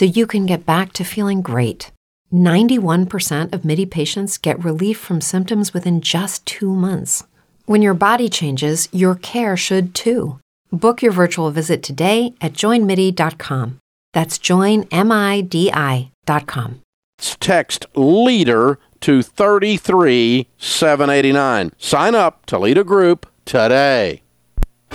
so you can get back to feeling great. 91% of MIDI patients get relief from symptoms within just two months. When your body changes, your care should too. Book your virtual visit today at joinmidi.com. That's joinmidi.com. Text LEADER to 33789. Sign up to lead a group today.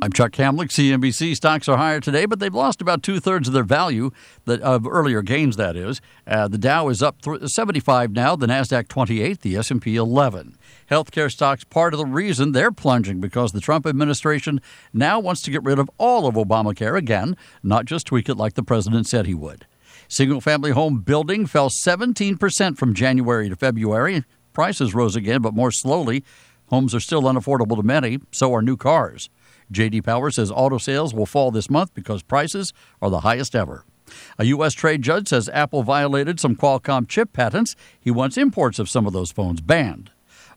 I'm Chuck Hamlick. CNBC stocks are higher today, but they've lost about two thirds of their value that, of earlier gains. That is, uh, the Dow is up th- 75 now, the Nasdaq 28, the S&P 11. Healthcare stocks part of the reason they're plunging because the Trump administration now wants to get rid of all of Obamacare again, not just tweak it like the president said he would. Single family home building fell 17% from January to February. Prices rose again, but more slowly. Homes are still unaffordable to many, so are new cars. JD Power says auto sales will fall this month because prices are the highest ever. A U.S. trade judge says Apple violated some Qualcomm chip patents. He wants imports of some of those phones banned.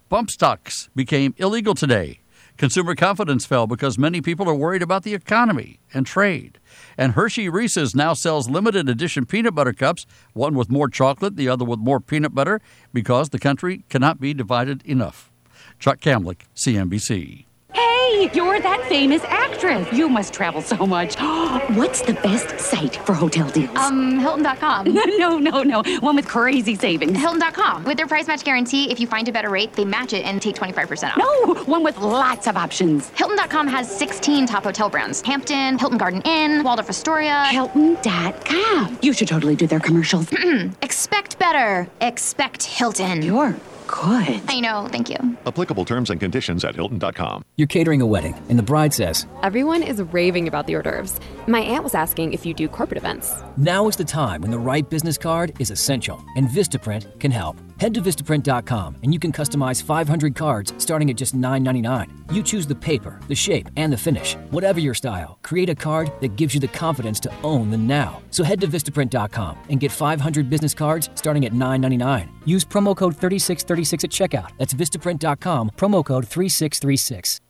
Bump stocks became illegal today. Consumer confidence fell because many people are worried about the economy and trade. And Hershey Reese's now sells limited edition peanut butter cups, one with more chocolate, the other with more peanut butter, because the country cannot be divided enough. Chuck Kamlick, CNBC. Hey, you're that famous actress. You must travel so much. What's the best site for hotel deals? Um, Hilton.com. no, no, no. One with crazy savings. Hilton.com. With their price match guarantee, if you find a better rate, they match it and take 25% off. No, one with lots of options. Hilton.com has 16 top hotel brands Hampton, Hilton Garden Inn, Waldorf Astoria. Hilton.com. You should totally do their commercials. Expect better. Expect Hilton. You're good. I know, thank you. Applicable terms and conditions at Hilton.com. You're a wedding, and the bride says, Everyone is raving about the hors d'oeuvres. My aunt was asking if you do corporate events. Now is the time when the right business card is essential, and Vistaprint can help. Head to Vistaprint.com and you can customize 500 cards starting at just $9.99. You choose the paper, the shape, and the finish. Whatever your style, create a card that gives you the confidence to own the now. So head to Vistaprint.com and get 500 business cards starting at $9.99. Use promo code 3636 at checkout. That's Vistaprint.com, promo code 3636.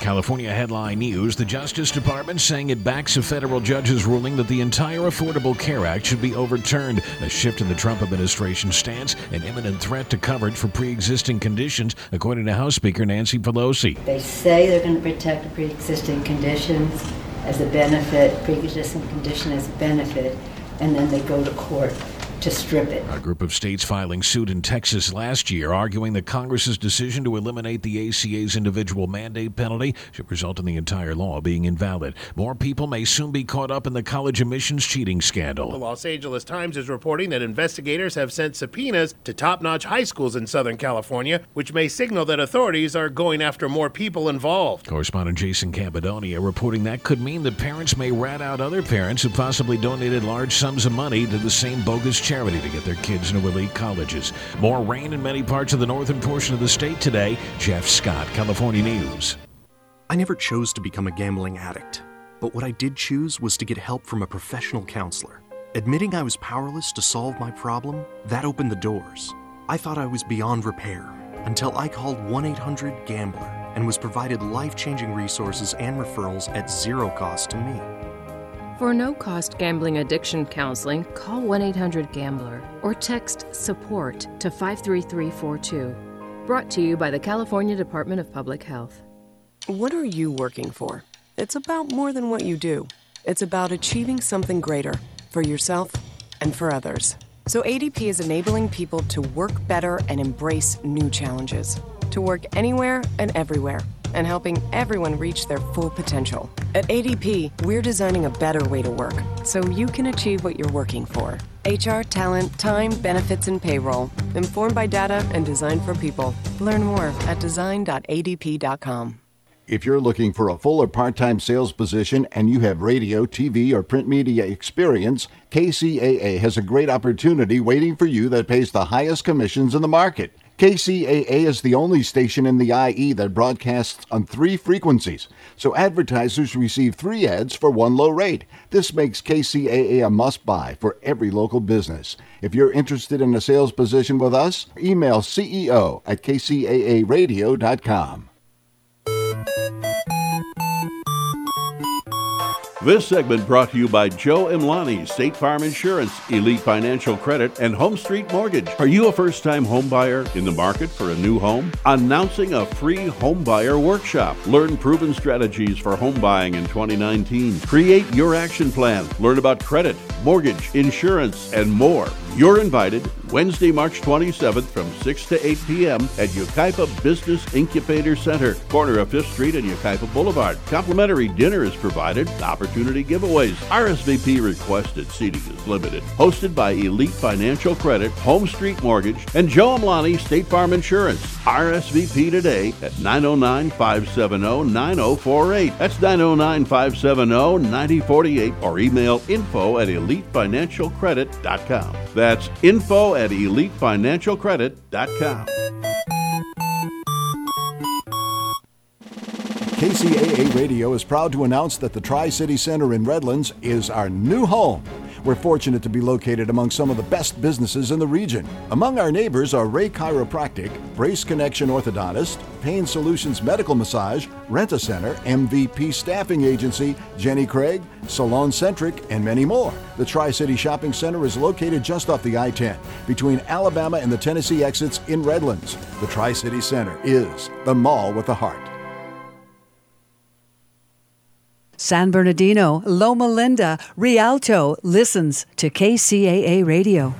California headline news The Justice Department saying it backs a federal judge's ruling that the entire Affordable Care Act should be overturned. A shift in the Trump administration stance, an imminent threat to coverage for pre existing conditions, according to House Speaker Nancy Pelosi. They say they're going to protect pre existing conditions as a benefit, pre existing condition as a benefit, and then they go to court to strip it. A group of states filing suit in Texas last year arguing that Congress's decision to eliminate the ACA's individual mandate penalty should result in the entire law being invalid. More people may soon be caught up in the college admissions cheating scandal. The Los Angeles Times is reporting that investigators have sent subpoenas to top notch high schools in Southern California, which may signal that authorities are going after more people involved. Correspondent Jason Campadonia reporting that could mean that parents may rat out other parents who possibly donated large sums of money to the same bogus charity to get their kids into elite colleges. More rain in many parts of the northern portion of the state today. Jeff Scott, California News. I never chose to become a gambling addict, but what I did choose was to get help from a professional counselor. Admitting I was powerless to solve my problem, that opened the doors. I thought I was beyond repair until I called 1 800 Gambler and was provided life changing resources and referrals at zero cost to me. For no cost gambling addiction counseling, call 1 800 Gambler or text SUPPORT to 53342. Brought to you by the California Department of Public Health. What are you working for? It's about more than what you do, it's about achieving something greater for yourself and for others. So ADP is enabling people to work better and embrace new challenges, to work anywhere and everywhere, and helping everyone reach their full potential. At ADP, we're designing a better way to work so you can achieve what you're working for. HR, talent, time, benefits, and payroll. Informed by data and designed for people. Learn more at design.adp.com. If you're looking for a full or part time sales position and you have radio, TV, or print media experience, KCAA has a great opportunity waiting for you that pays the highest commissions in the market. KCAA is the only station in the IE that broadcasts on three frequencies, so advertisers receive three ads for one low rate. This makes KCAA a must buy for every local business. If you're interested in a sales position with us, email CEO at kcaaradio.com. This segment brought to you by Joe Imlani, State Farm Insurance, Elite Financial Credit, and Home Street Mortgage. Are you a first time homebuyer in the market for a new home? Announcing a free homebuyer workshop. Learn proven strategies for home buying in 2019. Create your action plan. Learn about credit, mortgage, insurance, and more. You're invited Wednesday, March 27th from 6 to 8 p.m. at Yucaipa Business Incubator Center, corner of 5th Street and Yucaipa Boulevard. Complimentary dinner is provided, opportunity giveaways. RSVP requested, seating is limited. Hosted by Elite Financial Credit, Home Street Mortgage, and Joe Amlani State Farm Insurance. RSVP today at 909 570 9048. That's 909 570 9048 or email info at elitefinancialcredit.com. That's info at elitefinancialcredit.com. KCAA Radio is proud to announce that the Tri City Center in Redlands is our new home. We're fortunate to be located among some of the best businesses in the region. Among our neighbors are Ray Chiropractic, Brace Connection Orthodontist, Pain Solutions Medical Massage, Rent a Center, MVP Staffing Agency, Jenny Craig, Salon Centric, and many more. The Tri City Shopping Center is located just off the I 10 between Alabama and the Tennessee exits in Redlands. The Tri City Center is the mall with a heart. San Bernardino, Loma Linda, Rialto listens to KCAA Radio.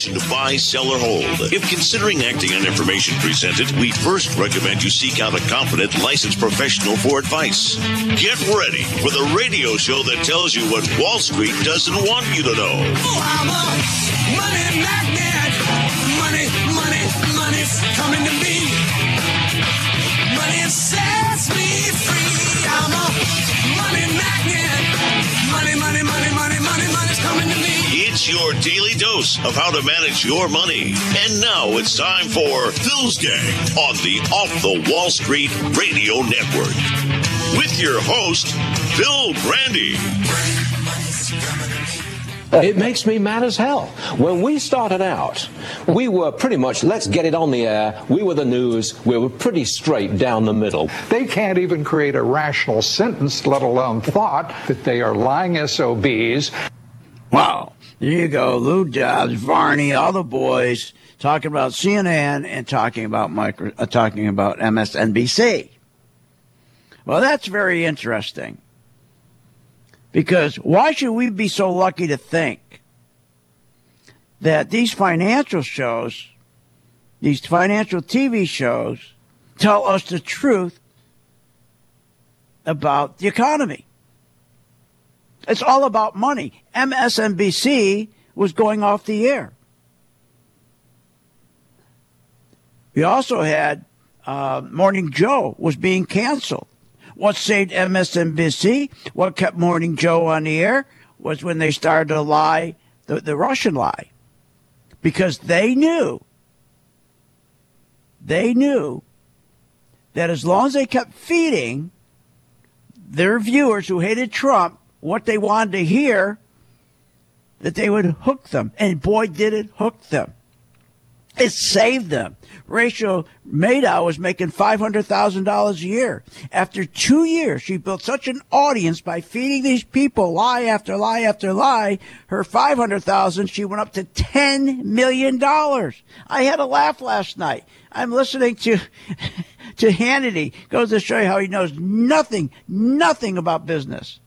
To buy, sell, or hold. If considering acting on information presented, we first recommend you seek out a competent, licensed professional for advice. Get ready for the radio show that tells you what Wall Street doesn't want you to know. I'm It's your daily dose of how to manage your money. And now it's time for Phil's Gang on the Off the Wall Street Radio Network. With your host, Phil Grande. It makes me mad as hell. When we started out, we were pretty much, let's get it on the air. We were the news. We were pretty straight down the middle. They can't even create a rational sentence, let alone thought, that they are lying SOBs. Wow. There you go. Lou Dobbs, Varney, all the boys talking about CNN and talking about micro, uh, talking about MSNBC. Well, that's very interesting. Because why should we be so lucky to think that these financial shows, these financial TV shows, tell us the truth about the economy? It's all about money. MSNBC was going off the air. We also had uh, Morning Joe was being canceled. What saved MSNBC? What kept Morning Joe on the air was when they started to lie, the, the Russian lie, because they knew, they knew that as long as they kept feeding their viewers who hated Trump what they wanted to hear, that they would hook them. And boy, did it hook them. It saved them. Rachel Maddow was making $500,000 a year. After two years, she built such an audience by feeding these people lie after lie after lie. Her 500,000, she went up to $10 million. I had a laugh last night. I'm listening to, to Hannity. Goes to show you how he knows nothing, nothing about business.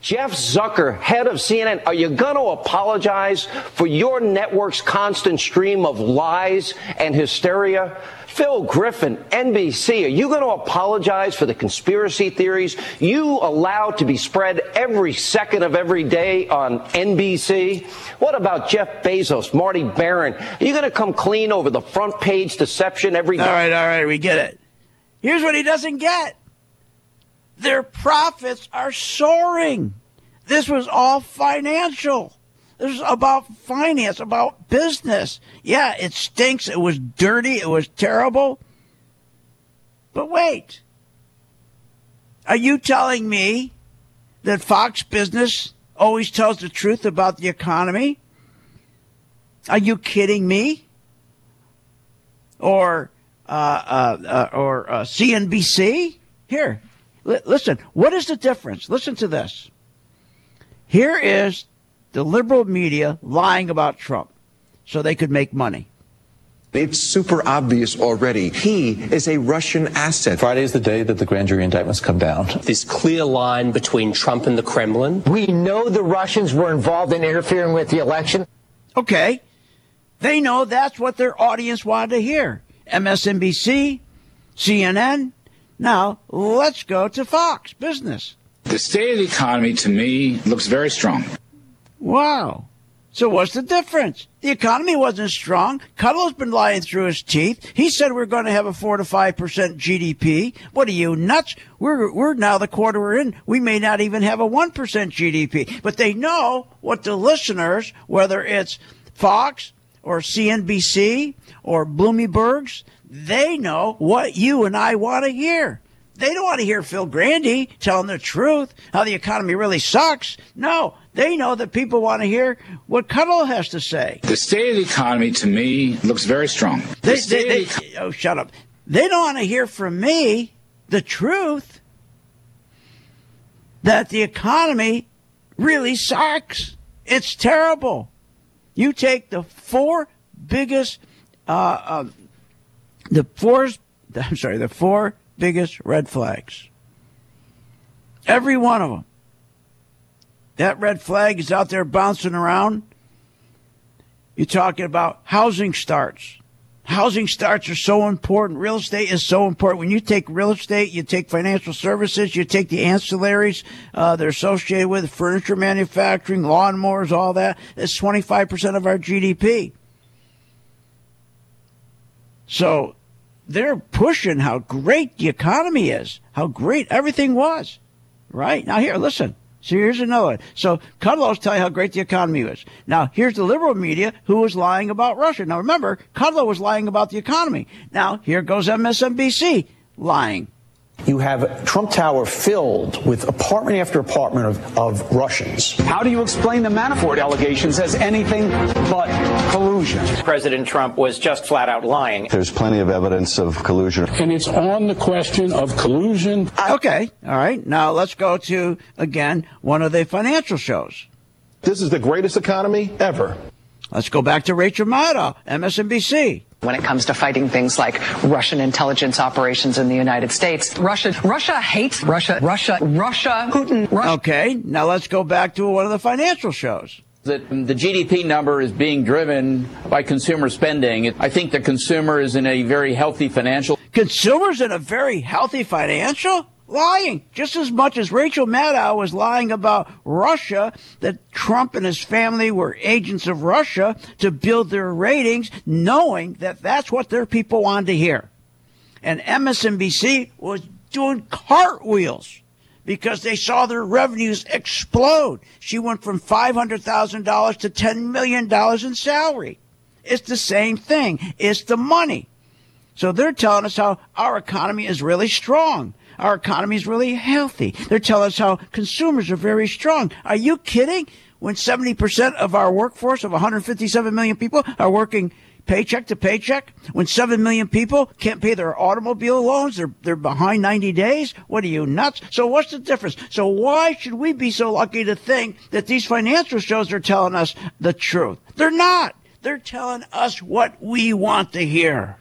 Jeff Zucker, head of CNN, are you going to apologize for your network's constant stream of lies and hysteria? Phil Griffin, NBC, are you going to apologize for the conspiracy theories you allow to be spread every second of every day on NBC? What about Jeff Bezos, Marty Baron? Are you going to come clean over the front page deception every day? All right, all right, we get it. Here's what he doesn't get their profits are soaring. This was all financial. This is about finance, about business. Yeah, it stinks. It was dirty. It was terrible. But wait. Are you telling me that Fox Business always tells the truth about the economy? Are you kidding me? Or uh, uh, uh, or uh, CNBC? Here, li- listen. What is the difference? Listen to this. Here is the liberal media lying about Trump so they could make money. It's super obvious already. He is a Russian asset. Friday is the day that the grand jury indictments come down. This clear line between Trump and the Kremlin. We know the Russians were involved in interfering with the election. Okay. They know that's what their audience wanted to hear. MSNBC, CNN. Now, let's go to Fox Business. The state of the economy to me looks very strong. Wow. So what's the difference? The economy wasn't strong. Kudlow's been lying through his teeth. He said we're going to have a four to five percent GDP. What are you nuts? We're we're now the quarter we're in. We may not even have a one percent GDP. But they know what the listeners, whether it's Fox or CNBC or Bloomberg's, they know what you and I want to hear. They don't want to hear Phil Grande telling the truth, how the economy really sucks. No, they know that people want to hear what Kudlow has to say. The state of the economy to me looks very strong. The They, they, of the oh, shut up. They don't want to hear from me the truth that the economy really sucks. It's terrible. You take the four biggest, uh, um, the four, I'm sorry, the four biggest red flags. Every one of them. That red flag is out there bouncing around. You're talking about housing starts. Housing starts are so important. Real estate is so important. When you take real estate, you take financial services, you take the ancillaries uh, that are associated with furniture manufacturing, lawnmowers, all that. It's 25% of our GDP. So they're pushing how great the economy is, how great everything was. Right? Now, here, listen. So here's another. So Kudlow's telling you how great the economy was. Now, here's the liberal media who was lying about Russia. Now, remember, Kudlow was lying about the economy. Now, here goes MSNBC lying. You have Trump Tower filled with apartment after apartment of, of Russians. How do you explain the Manafort allegations as anything but collusion? President Trump was just flat out lying. There's plenty of evidence of collusion. And it's on the question of collusion. Okay. All right. Now let's go to, again, one of the financial shows. This is the greatest economy ever. Let's go back to Rachel Maddow, MSNBC. When it comes to fighting things like Russian intelligence operations in the United States, Russia, Russia hates Russia, Russia, Russia, Putin, Russia. Okay. Now let's go back to one of the financial shows. that the GDP number is being driven by consumer spending. I think the consumer is in a very healthy financial. Consumers in a very healthy financial? Lying. Just as much as Rachel Maddow was lying about Russia, that Trump and his family were agents of Russia to build their ratings, knowing that that's what their people wanted to hear. And MSNBC was doing cartwheels because they saw their revenues explode. She went from $500,000 to $10 million in salary. It's the same thing. It's the money. So they're telling us how our economy is really strong. Our economy is really healthy. They're telling us how consumers are very strong. Are you kidding? When 70% of our workforce of 157 million people are working paycheck to paycheck when 7 million people can't pay their automobile loans? They're, they're behind 90 days? What are you, nuts? So what's the difference? So why should we be so lucky to think that these financial shows are telling us the truth? They're not. They're telling us what we want to hear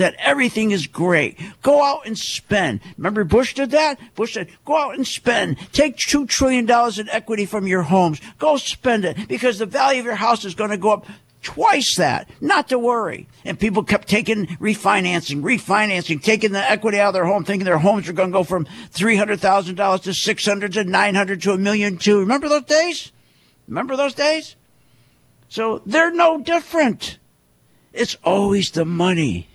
that everything is great. Go out and spend. Remember Bush did that? Bush said, go out and spend. Take $2 trillion in equity from your homes. Go spend it because the value of your house is going to go up twice that. Not to worry. And people kept taking refinancing, refinancing, taking the equity out of their home, thinking their homes are going to go from $300,000 to 600 to 900 to a million two. Remember those days? Remember those days? So they're no different. It's always the money.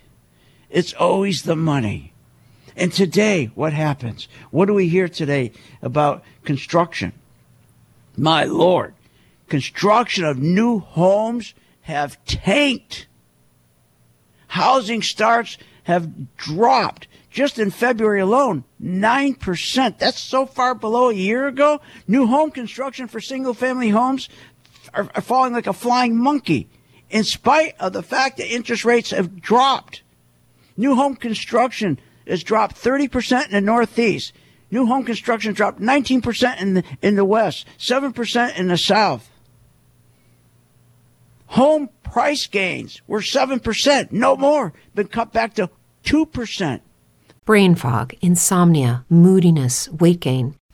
It's always the money. And today, what happens? What do we hear today about construction? My Lord, construction of new homes have tanked. Housing starts have dropped. Just in February alone, 9%. That's so far below a year ago. New home construction for single family homes are, are falling like a flying monkey in spite of the fact that interest rates have dropped. New home construction has dropped 30% in the Northeast. New home construction dropped 19% in the, in the West, 7% in the South. Home price gains were 7%, no more, been cut back to 2%. Brain fog, insomnia, moodiness, weight gain.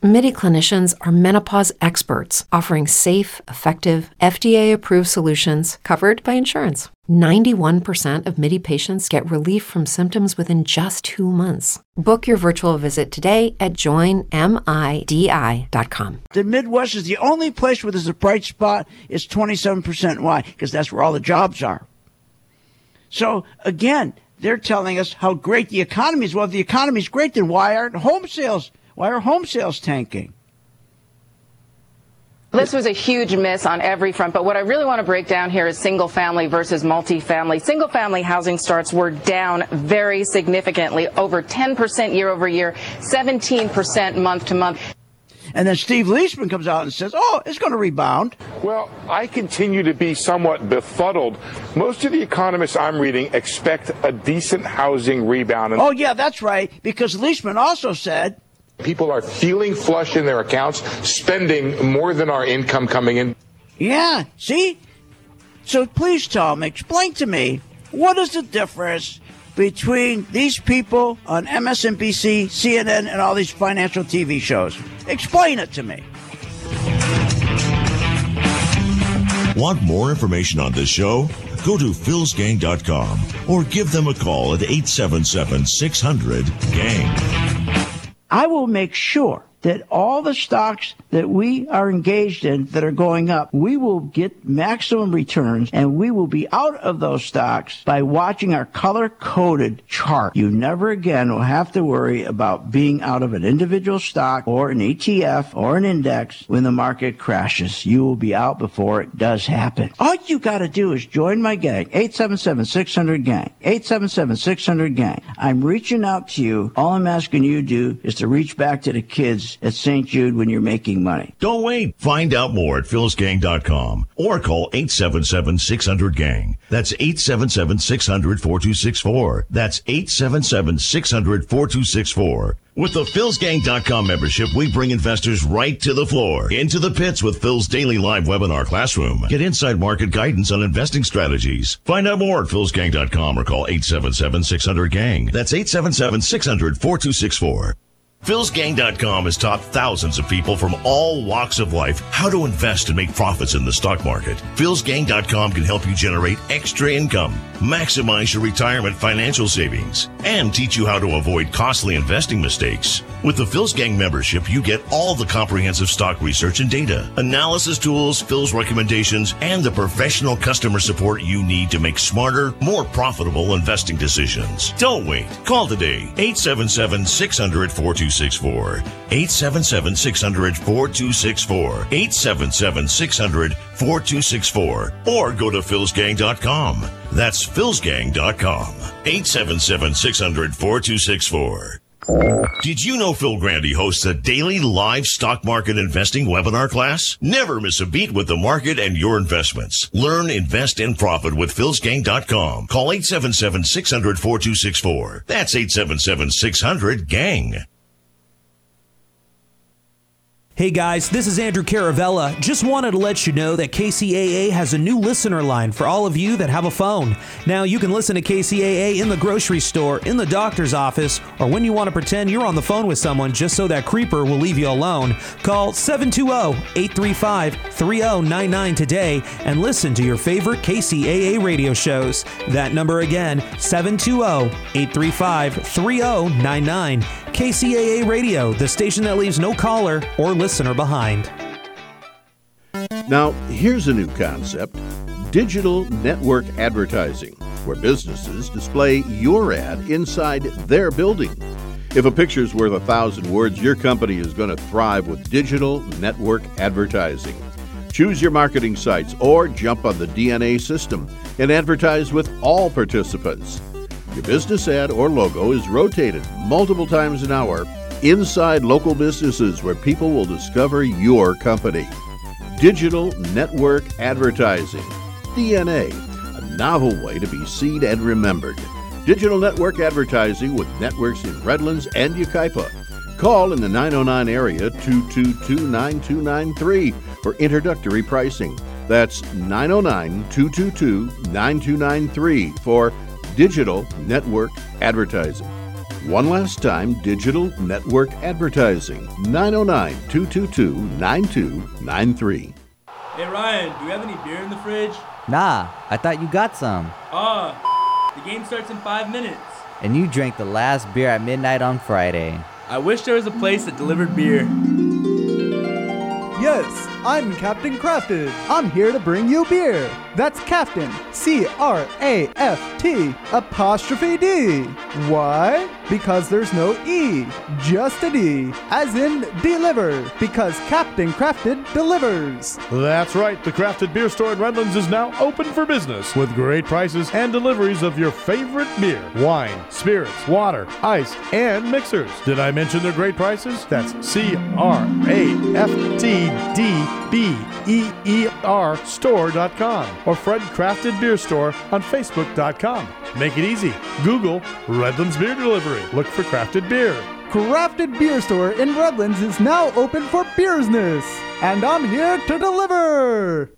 MIDI clinicians are menopause experts, offering safe, effective, FDA approved solutions covered by insurance. 91% of MIDI patients get relief from symptoms within just two months. Book your virtual visit today at joinmidi.com. The Midwest is the only place where there's a bright spot. It's 27%. Why? Because that's where all the jobs are. So again, they're telling us how great the economy is. Well, if the economy is great, then why aren't home sales? Why are home sales tanking? This was a huge miss on every front, but what I really want to break down here is single family versus multifamily. Single family housing starts were down very significantly, over 10% year over year, 17% month to month. And then Steve Liesman comes out and says, oh, it's going to rebound. Well, I continue to be somewhat befuddled. Most of the economists I'm reading expect a decent housing rebound. Oh, yeah, that's right, because Liesman also said People are feeling flush in their accounts, spending more than our income coming in. Yeah, see? So please, Tom, explain to me what is the difference between these people on MSNBC, CNN, and all these financial TV shows? Explain it to me. Want more information on this show? Go to philsgang.com or give them a call at 877 600 GANG. I will make sure that all the stocks that we are engaged in that are going up, we will get maximum returns and we will be out of those stocks by watching our color coded chart. You never again will have to worry about being out of an individual stock or an ETF or an index when the market crashes. You will be out before it does happen. All you got to do is join my gang, 877-600-GANG, 877-600-GANG. I'm reaching out to you. All I'm asking you to do is to reach back to the kids at St. Jude when you're making money. Don't wait. Find out more at philsgang.com or call 877-600-GANG. That's 877-600-4264. That's 877-600-4264. With the PhilsGang.com membership, we bring investors right to the floor, into the pits with Phil's daily live webinar classroom. Get inside market guidance on investing strategies. Find out more at PhilsGang.com or call 877-600-GANG. That's 877-600-4264. PhilsGang.com has taught thousands of people from all walks of life how to invest and make profits in the stock market. PhilsGang.com can help you generate extra income, maximize your retirement financial savings, and teach you how to avoid costly investing mistakes. With the Phil's Gang membership, you get all the comprehensive stock research and data, analysis tools, Phil's recommendations, and the professional customer support you need to make smarter, more profitable investing decisions. Don't wait. Call today 877 600 4264. 877 600 4264. 877 600 4264. Or go to philsgang.com. That's philsgang.com. 877 600 4264. Did you know Phil Grande hosts a daily live stock market investing webinar class? Never miss a beat with the market and your investments. Learn, invest, and profit with philsgang.com. Call 877-600-4264. That's 877-600-GANG. Hey guys, this is Andrew Caravella. Just wanted to let you know that KCAA has a new listener line for all of you that have a phone. Now you can listen to KCAA in the grocery store, in the doctor's office, or when you want to pretend you're on the phone with someone just so that creeper will leave you alone. Call 720-835-3099 today and listen to your favorite KCAA radio shows. That number again, 720-835-3099. KCAA Radio, the station that leaves no caller or listener behind. Now, here's a new concept digital network advertising, where businesses display your ad inside their building. If a picture's worth a thousand words, your company is going to thrive with digital network advertising. Choose your marketing sites or jump on the DNA system and advertise with all participants. Your business ad or logo is rotated multiple times an hour inside local businesses where people will discover your company. Digital Network Advertising, DNA, a novel way to be seen and remembered. Digital Network Advertising with networks in Redlands and Yucaipa. Call in the 909 area 222 9293 for introductory pricing. That's 909 222 9293 for Digital Network Advertising. One last time, Digital Network Advertising, 909 222 9293. Hey Ryan, do you have any beer in the fridge? Nah, I thought you got some. Ah, the game starts in five minutes. And you drank the last beer at midnight on Friday. I wish there was a place that delivered beer. Yes, I'm Captain Craft'd. I'm here to bring you beer. That's Captain, C R A F T apostrophe D. Why? Because there's no E, just a D, as in deliver, because Captain Craft'd delivers. That's right, the Craft'd Beer Store in Redlands is now open for business with great prices and deliveries of your favorite beer, wine, spirits, water, ice, and mixers. Did I mention their great prices? That's C R A F T D B E E R store.com or Fred Craft'd Beer Store on Facebook.com. Make it easy. Google Redlands Beer Delivery. Look for crafted beer. Craft'd Beer Store in Redlands is now open for business, and I'm here to deliver.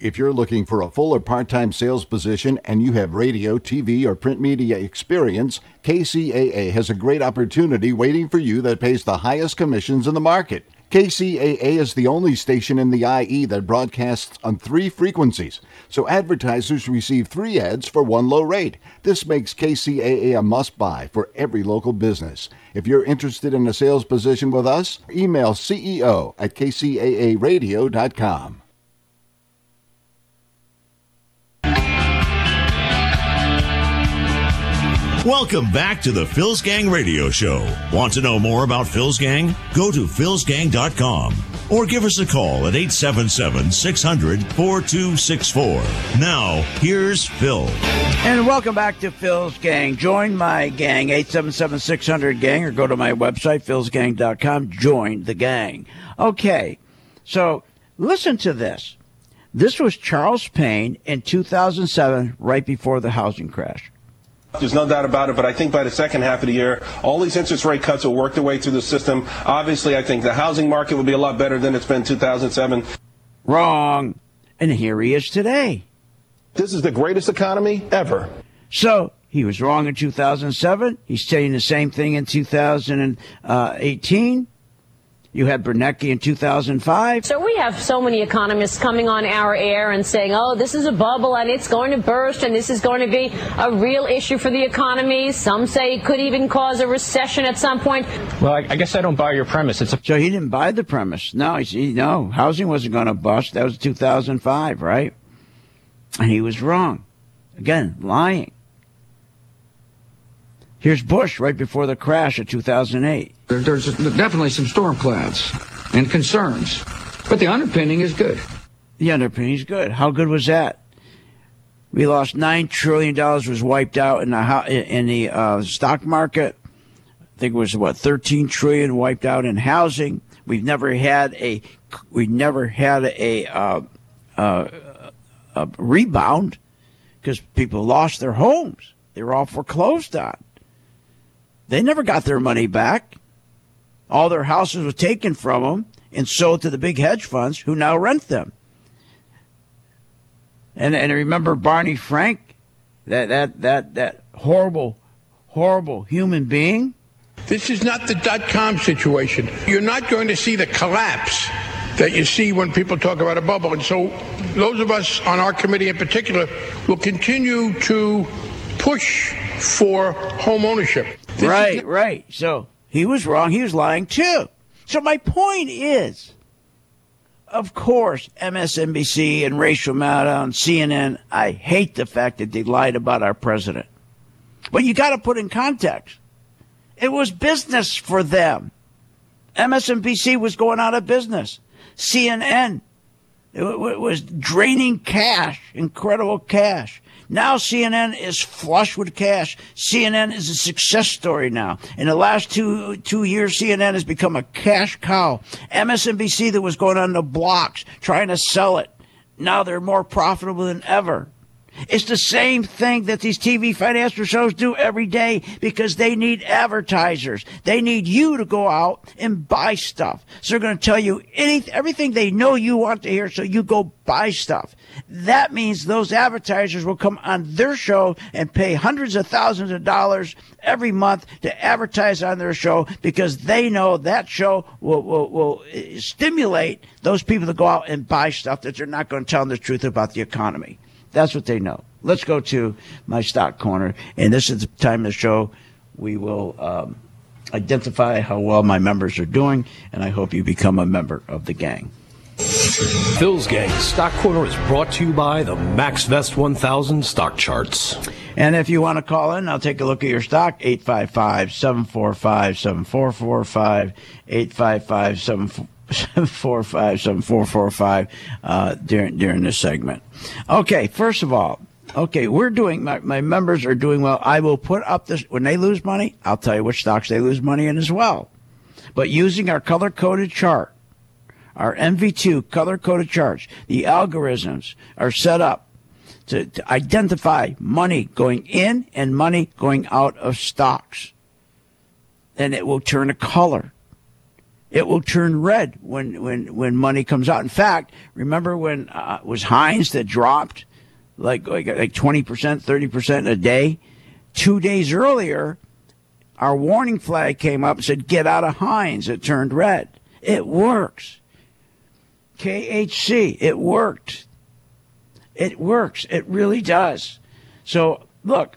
If you're looking for a full or part time sales position and you have radio, TV, or print media experience, KCAA has a great opportunity waiting for you that pays the highest commissions in the market. KCAA is the only station in the IE that broadcasts on three frequencies, so advertisers receive three ads for one low rate. This makes KCAA a must buy for every local business. If you're interested in a sales position with us, email CEO at kcaaradio.com. Welcome back to the Phil's Gang Radio Show. Want to know more about Phil's Gang? Go to philsgang.com or give us a call at 877 600 4264. Now, here's Phil. And welcome back to Phil's Gang. Join my gang, 877 600 Gang, or go to my website, philsgang.com. Join the gang. Okay, so listen to this. This was Charles Payne in 2007, right before the housing crash. There's no doubt about it, but I think by the second half of the year, all these interest rate cuts will work their way through the system. Obviously, I think the housing market will be a lot better than it's been 2007. Wrong. And here he is today. This is the greatest economy ever. So he was wrong in 2007. He's saying the same thing in 2018. You had Bernanke in 2005. So we have so many economists coming on our air and saying, oh, this is a bubble and it's going to burst and this is going to be a real issue for the economy. Some say it could even cause a recession at some point. Well, I, I guess I don't buy your premise. It's a- so he didn't buy the premise. No, he, no, housing wasn't going to bust. That was 2005, right? And he was wrong. Again, lying. Here's Bush right before the crash of 2008. There, there's definitely some storm clouds and concerns, but the underpinning is good. The underpinning is good. How good was that? We lost nine trillion dollars was wiped out in the in the uh, stock market. I think it was what 13 trillion wiped out in housing. We've never had a we never had a, uh, uh, a rebound because people lost their homes. They were all foreclosed on. They never got their money back. All their houses were taken from them and sold to the big hedge funds who now rent them. And and remember Barney Frank, that that that that horrible, horrible human being. This is not the dot com situation. You're not going to see the collapse that you see when people talk about a bubble. And so those of us on our committee in particular will continue to push for home ownership. This right, right. So he was wrong. He was lying too. So my point is, of course, MSNBC and Rachel Maddow and CNN, I hate the fact that they lied about our president. But you got to put in context. It was business for them. MSNBC was going out of business. CNN it was draining cash, incredible cash. Now CNN is flush with cash. CNN is a success story now. In the last two two years, CNN has become a cash cow. MSNBC that was going on the blocks trying to sell it. Now they're more profitable than ever. It's the same thing that these TV financial shows do every day because they need advertisers. They need you to go out and buy stuff. So they're going to tell you anything, everything they know you want to hear. So you go buy stuff. That means those advertisers will come on their show and pay hundreds of thousands of dollars every month to advertise on their show because they know that show will, will, will eh, stimulate those people to go out and buy stuff that they're not going to tell them the truth about the economy. That's what they know. Let's go to my stock corner. And this is the time of the show we will um, identify how well my members are doing. And I hope you become a member of the gang. Phil's Gang Stock Corner is brought to you by the MaxVest 1000 stock charts. And if you want to call in, I'll take a look at your stock. 855 745 7445. 855 745 7445 uh, during, during this segment. Okay, first of all, okay, we're doing, my, my members are doing well. I will put up this, when they lose money, I'll tell you which stocks they lose money in as well. But using our color coded chart, our MV2 color coded charts, the algorithms are set up to, to identify money going in and money going out of stocks. And it will turn a color. It will turn red when, when, when money comes out. In fact, remember when uh, it was Heinz that dropped like, like, like 20%, 30% a day? Two days earlier, our warning flag came up and said, get out of Heinz. It turned red. It works. KHC, it worked. It works. It really does. So, look,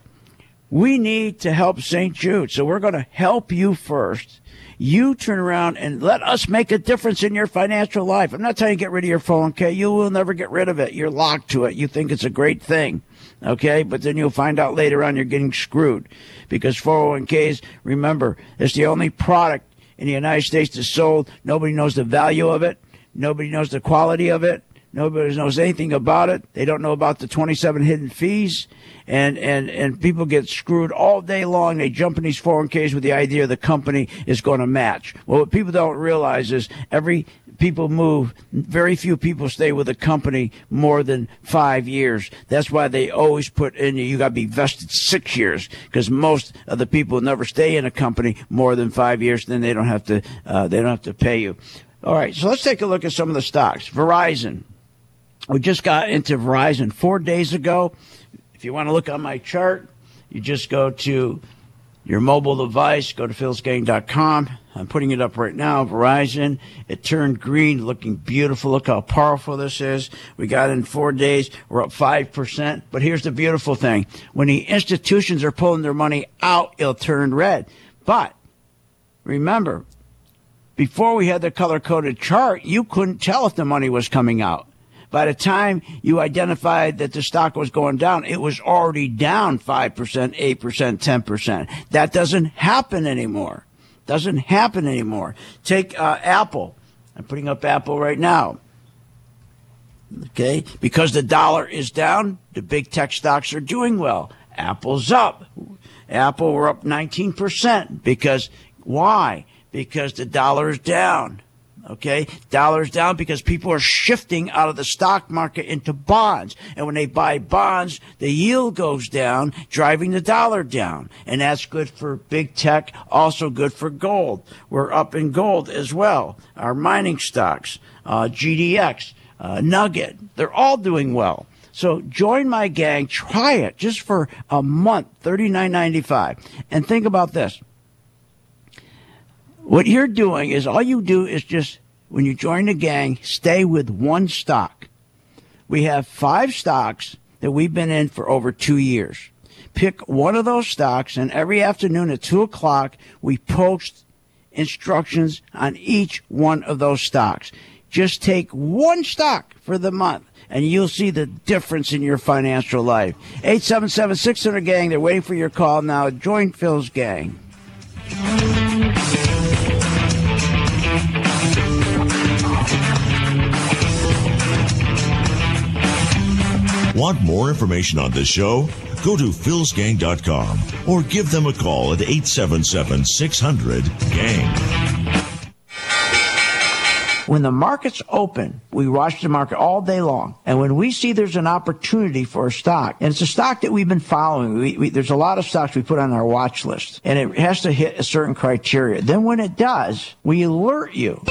we need to help St. Jude. So, we're going to help you first. You turn around and let us make a difference in your financial life. I'm not telling you get rid of your phone, okay? You will never get rid of it. You're locked to it. You think it's a great thing, okay? But then you'll find out later on you're getting screwed because 401ks, remember, it's the only product in the United States that's sold. Nobody knows the value of it. Nobody knows the quality of it. Nobody knows anything about it. They don't know about the 27 hidden fees. And, and, and people get screwed all day long. They jump in these 401ks with the idea the company is going to match. Well, what people don't realize is every people move, very few people stay with a company more than five years. That's why they always put in you got to be vested six years because most of the people never stay in a company more than five years. Then they don't have to, uh, they don't have to pay you. All right, so let's take a look at some of the stocks. Verizon. We just got into Verizon four days ago. If you want to look on my chart, you just go to your mobile device, go to philsgang.com. I'm putting it up right now. Verizon, it turned green, looking beautiful. Look how powerful this is. We got in four days. We're up 5%. But here's the beautiful thing. When the institutions are pulling their money out, it'll turn red. But remember, before we had the color coded chart, you couldn't tell if the money was coming out. By the time you identified that the stock was going down, it was already down 5%, 8%, 10%. That doesn't happen anymore. Doesn't happen anymore. Take uh, Apple. I'm putting up Apple right now. Okay. Because the dollar is down, the big tech stocks are doing well. Apple's up. Apple, we're up 19% because Why? Because the dollar is down. Okay, dollars down because people are shifting out of the stock market into bonds. And when they buy bonds, the yield goes down, driving the dollar down. And that's good for big tech, also good for gold. We're up in gold as well. Our mining stocks, uh, GDX, uh, Nugget, they're all doing well. So join my gang, try it just for a month, $39.95. And think about this. What you're doing is all you do is just, when you join the gang, stay with one stock. We have five stocks that we've been in for over two years. Pick one of those stocks, and every afternoon at two o'clock, we post instructions on each one of those stocks. Just take one stock for the month and you'll see the difference in your financial life. 877 600 Gang, they're waiting for your call now. Join Phil's gang. Want more information on this show? Go to philsgang.com or give them a call at 877 600 GANG. When the market's open, we watch the market all day long. And when we see there's an opportunity for a stock, and it's a stock that we've been following, we, we, there's a lot of stocks we put on our watch list, and it has to hit a certain criteria. Then when it does, we alert you.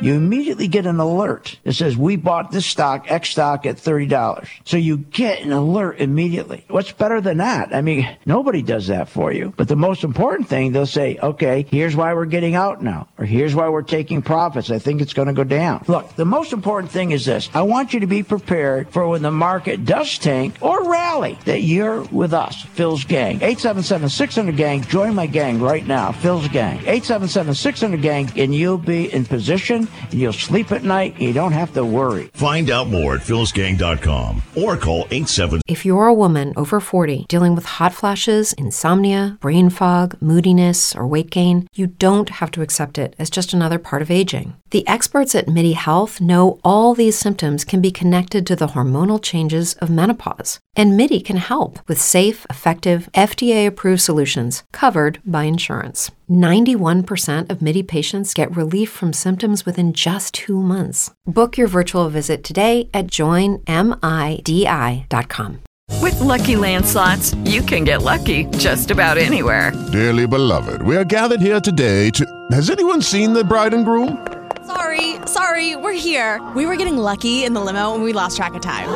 You immediately get an alert that says, we bought this stock, X stock at $30. So you get an alert immediately. What's better than that? I mean, nobody does that for you. But the most important thing, they'll say, okay, here's why we're getting out now, or here's why we're taking profits. I think it's going to go down. Look, the most important thing is this. I want you to be prepared for when the market does tank or rally that you're with us, Phil's Gang. 877-600 Gang. Join my gang right now, Phil's Gang. 877-600 Gang, and you'll be in position, and you'll sleep at night, and you don't have to worry. Find out more at philsgang.com or call 87. If you're a woman over 40 dealing with hot flashes, insomnia, brain fog, moodiness, or weight gain, you don't have to accept it as just another part of aging. The experts at MIDI Health know all these symptoms can be connected to the hormonal changes of menopause. And MIDI can help with safe, effective, FDA approved solutions covered by insurance. 91% of MIDI patients get relief from symptoms within just two months. Book your virtual visit today at joinmidi.com. With Lucky Land slots, you can get lucky just about anywhere. Dearly beloved, we are gathered here today to. Has anyone seen the bride and groom? Sorry, sorry, we're here. We were getting lucky in the limo and we lost track of time.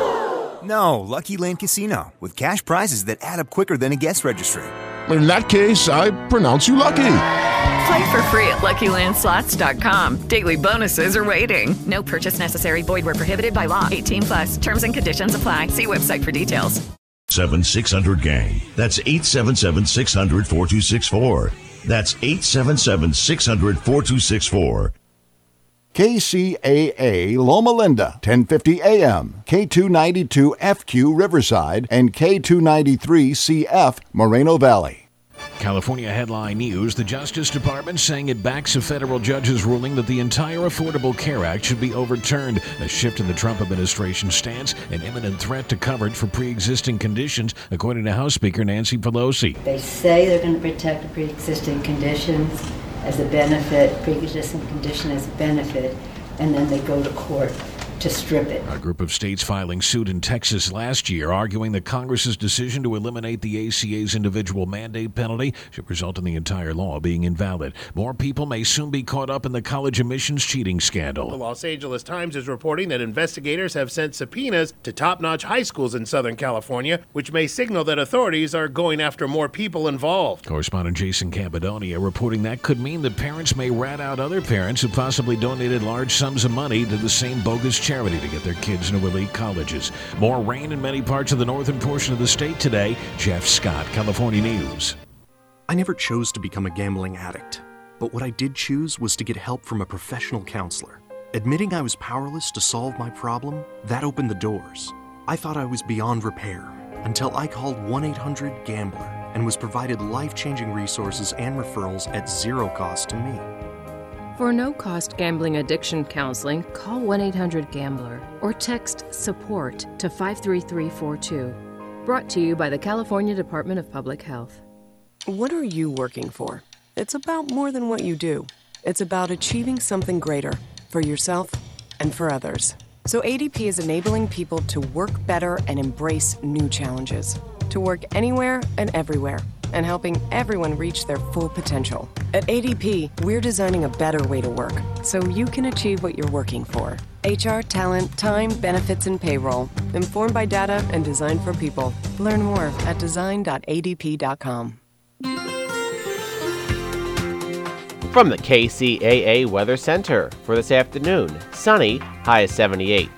No, Lucky Land Casino, with cash prizes that add up quicker than a guest registry. In that case, I pronounce you lucky. Play for free at LuckyLandSlots.com. Daily bonuses are waiting. No purchase necessary. Void where prohibited by law. 18 plus. Terms and conditions apply. See website for details. 7600 Gang. That's 877 600 4264. That's 877 600 4264. KCAA Loma Linda, 1050 AM, K292 FQ Riverside, and K293 CF Moreno Valley. California headline news The Justice Department saying it backs a federal judge's ruling that the entire Affordable Care Act should be overturned, a shift in the Trump administration's stance, an imminent threat to coverage for pre existing conditions, according to House Speaker Nancy Pelosi. They say they're going to protect pre existing conditions as a benefit, pre existing condition as a benefit, and then they go to court to strip it. A group of states filing suit in Texas last year, arguing that Congress's decision to eliminate the ACA's individual mandate penalty should result in the entire law being invalid. More people may soon be caught up in the college admissions cheating scandal. The Los Angeles Times is reporting that investigators have sent subpoenas to top notch high schools in Southern California, which may signal that authorities are going after more people involved. Correspondent Jason Campadonia reporting that could mean that parents may rat out other parents who possibly donated large sums of money to the same bogus charity to get their kids into elite colleges. More rain in many parts of the northern portion of the state today. Jeff Scott, California News. I never chose to become a gambling addict, but what I did choose was to get help from a professional counselor. Admitting I was powerless to solve my problem, that opened the doors. I thought I was beyond repair until I called 1 800 Gambler and was provided life changing resources and referrals at zero cost to me. For no cost gambling addiction counseling, call 1 800 Gambler or text SUPPORT to 53342. Brought to you by the California Department of Public Health. What are you working for? it's about more than what you do. It's about achieving something greater for yourself and for others. So ADP is enabling people to work better and embrace new challenges, to work anywhere and everywhere, and helping everyone reach their full potential. At ADP, we're designing a better way to work so you can achieve what you're working for. HR, talent, time, benefits, and payroll. Informed by data and designed for people. Learn more at design.adp.com. From the KCAA Weather Center for this afternoon sunny, high of 78.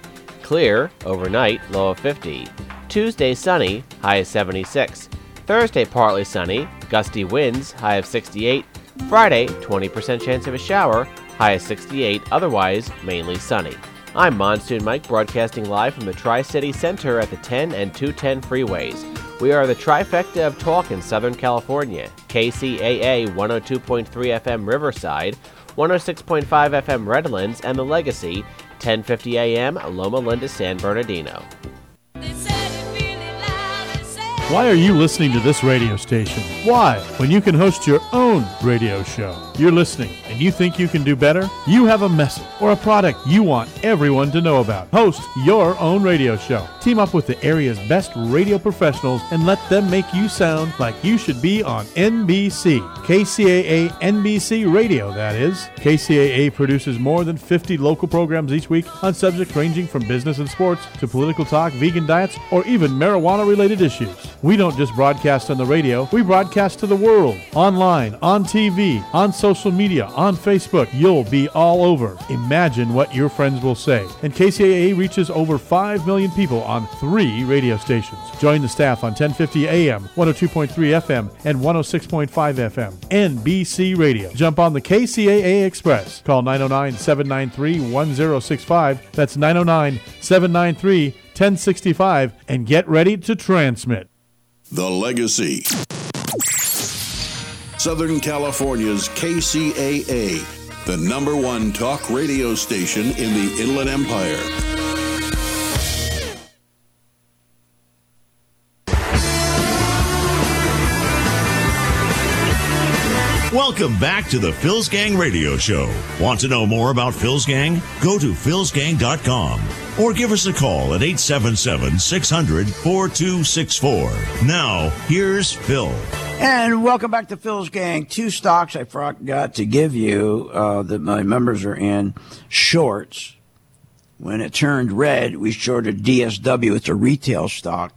Clear, overnight, low of 50. Tuesday sunny, high of 76. Thursday partly sunny, gusty winds, high of 68. Friday, 20% chance of a shower, high of 68, otherwise mainly sunny. I'm Monsoon Mike, broadcasting live from the Tri City Center at the 10 and 210 freeways. We are the trifecta of talk in Southern California KCAA 102.3 FM Riverside, 106.5 FM Redlands, and the Legacy 1050 AM Loma Linda San Bernardino. Why are you listening to this radio station? Why, when you can host your own radio show? You're listening and you think you can do better? You have a message or a product you want everyone to know about. Host your own radio show. Team up with the area's best radio professionals and let them make you sound like you should be on NBC. KCAA NBC Radio, that is. KCAA produces more than 50 local programs each week on subjects ranging from business and sports to political talk, vegan diets, or even marijuana related issues. We don't just broadcast on the radio, we broadcast to the world, online, on TV, on social media, on Facebook. You'll be all over. Imagine what your friends will say. And KCAA reaches over 5 million people on three radio stations. Join the staff on 1050 AM, 102.3 FM, and 106.5 FM. NBC Radio. Jump on the KCAA Express. Call 909 793 1065. That's 909 793 1065 and get ready to transmit. The Legacy. Southern California's KCAA, the number one talk radio station in the Inland Empire. Welcome back to the Phil's Gang Radio Show. Want to know more about Phil's Gang? Go to philsgang.com or give us a call at 877 600 4264. Now, here's Phil. And welcome back to Phil's Gang. Two stocks I forgot to give you uh, that my members are in shorts. When it turned red, we shorted DSW. It's a retail stock.